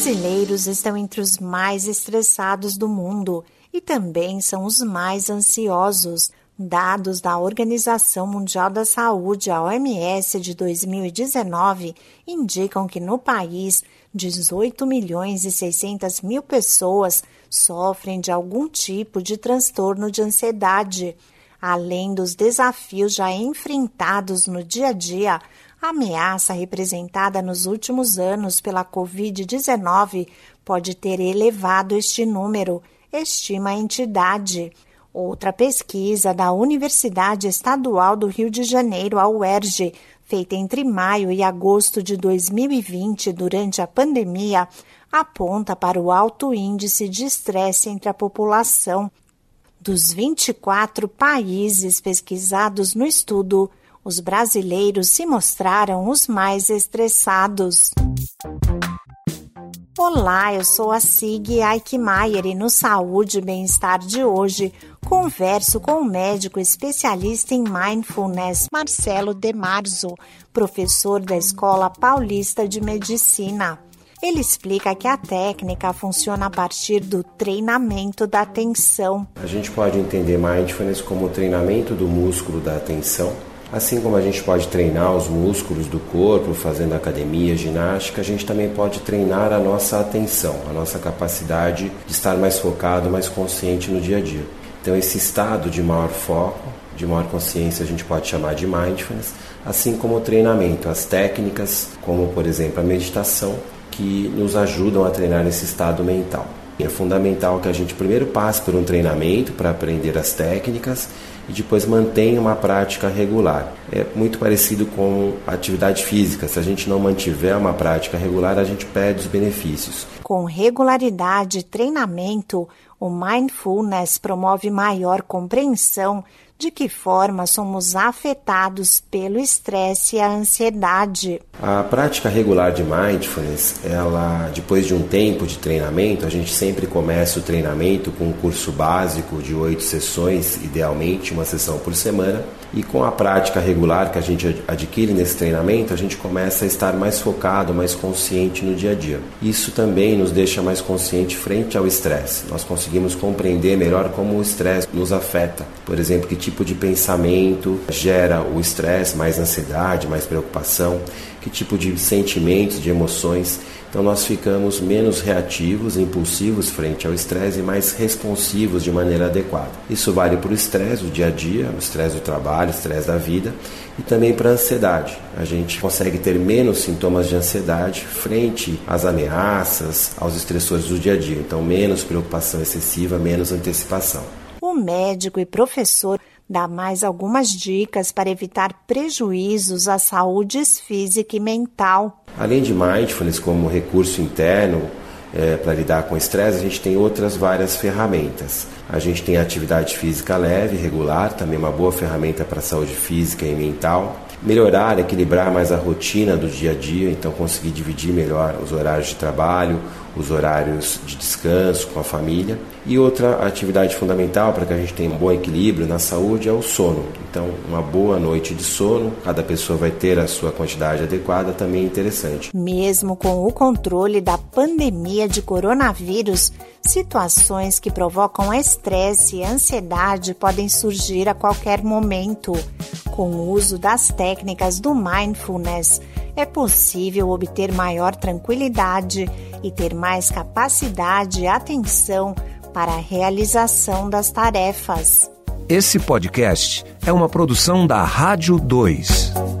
brasileiros estão entre os mais estressados do mundo e também são os mais ansiosos. Dados da Organização Mundial da Saúde, a OMS, de 2019 indicam que no país 18 milhões e 600 mil pessoas sofrem de algum tipo de transtorno de ansiedade. Além dos desafios já enfrentados no dia a dia, a ameaça representada nos últimos anos pela Covid-19 pode ter elevado este número, estima a entidade. Outra pesquisa da Universidade Estadual do Rio de Janeiro, a UERJ, feita entre maio e agosto de 2020 durante a pandemia, aponta para o alto índice de estresse entre a população. Dos 24 países pesquisados no estudo, os brasileiros se mostraram os mais estressados. Olá, eu sou a Sig Eichmeier e no Saúde e Bem-Estar de hoje converso com o médico especialista em Mindfulness, Marcelo Demarzo, professor da Escola Paulista de Medicina. Ele explica que a técnica funciona a partir do treinamento da atenção. A gente pode entender Mindfulness como o treinamento do músculo da atenção Assim como a gente pode treinar os músculos do corpo fazendo academia, ginástica, a gente também pode treinar a nossa atenção, a nossa capacidade de estar mais focado, mais consciente no dia a dia. Então, esse estado de maior foco, de maior consciência, a gente pode chamar de mindfulness, assim como o treinamento, as técnicas, como por exemplo a meditação, que nos ajudam a treinar esse estado mental. É fundamental que a gente primeiro passe por um treinamento para aprender as técnicas e depois mantenha uma prática regular. É muito parecido com atividade física. Se a gente não mantiver uma prática regular, a gente perde os benefícios. Com regularidade e treinamento, o mindfulness promove maior compreensão de que forma somos afetados pelo estresse e a ansiedade. A prática regular de mindfulness, ela depois de um tempo de treinamento, a gente sempre começa o treinamento com um curso básico de oito sessões, idealmente uma sessão por semana, e com a prática regular que a gente adquire nesse treinamento, a gente começa a estar mais focado, mais consciente no dia a dia. Isso também nos deixa mais consciente frente ao estresse. Nós conseguimos compreender melhor como o estresse nos afeta. Por exemplo, que tipo de pensamento gera o estresse, mais ansiedade, mais preocupação, que tipo de sentimentos, de emoções então nós ficamos menos reativos, impulsivos frente ao estresse e mais responsivos de maneira adequada. Isso vale para o estresse do dia a dia, o estresse do trabalho, o estresse da vida e também para a ansiedade. A gente consegue ter menos sintomas de ansiedade frente às ameaças, aos estressores do dia a dia. Então menos preocupação excessiva, menos antecipação. O médico e professor dá mais algumas dicas para evitar prejuízos à saúde física e mental. Além de mindfulness como recurso interno é, para lidar com estresse, a gente tem outras várias ferramentas. A gente tem atividade física leve, regular, também uma boa ferramenta para a saúde física e mental. Melhorar, equilibrar mais a rotina do dia a dia, então conseguir dividir melhor os horários de trabalho, os horários de descanso com a família. E outra atividade fundamental para que a gente tenha um bom equilíbrio na saúde é o sono. Então, uma boa noite de sono, cada pessoa vai ter a sua quantidade adequada, também é interessante. Mesmo com o controle da pandemia de coronavírus, situações que provocam estresse e ansiedade podem surgir a qualquer momento. Com o uso das técnicas do mindfulness, é possível obter maior tranquilidade e ter mais capacidade e atenção para a realização das tarefas. Esse podcast é uma produção da Rádio 2.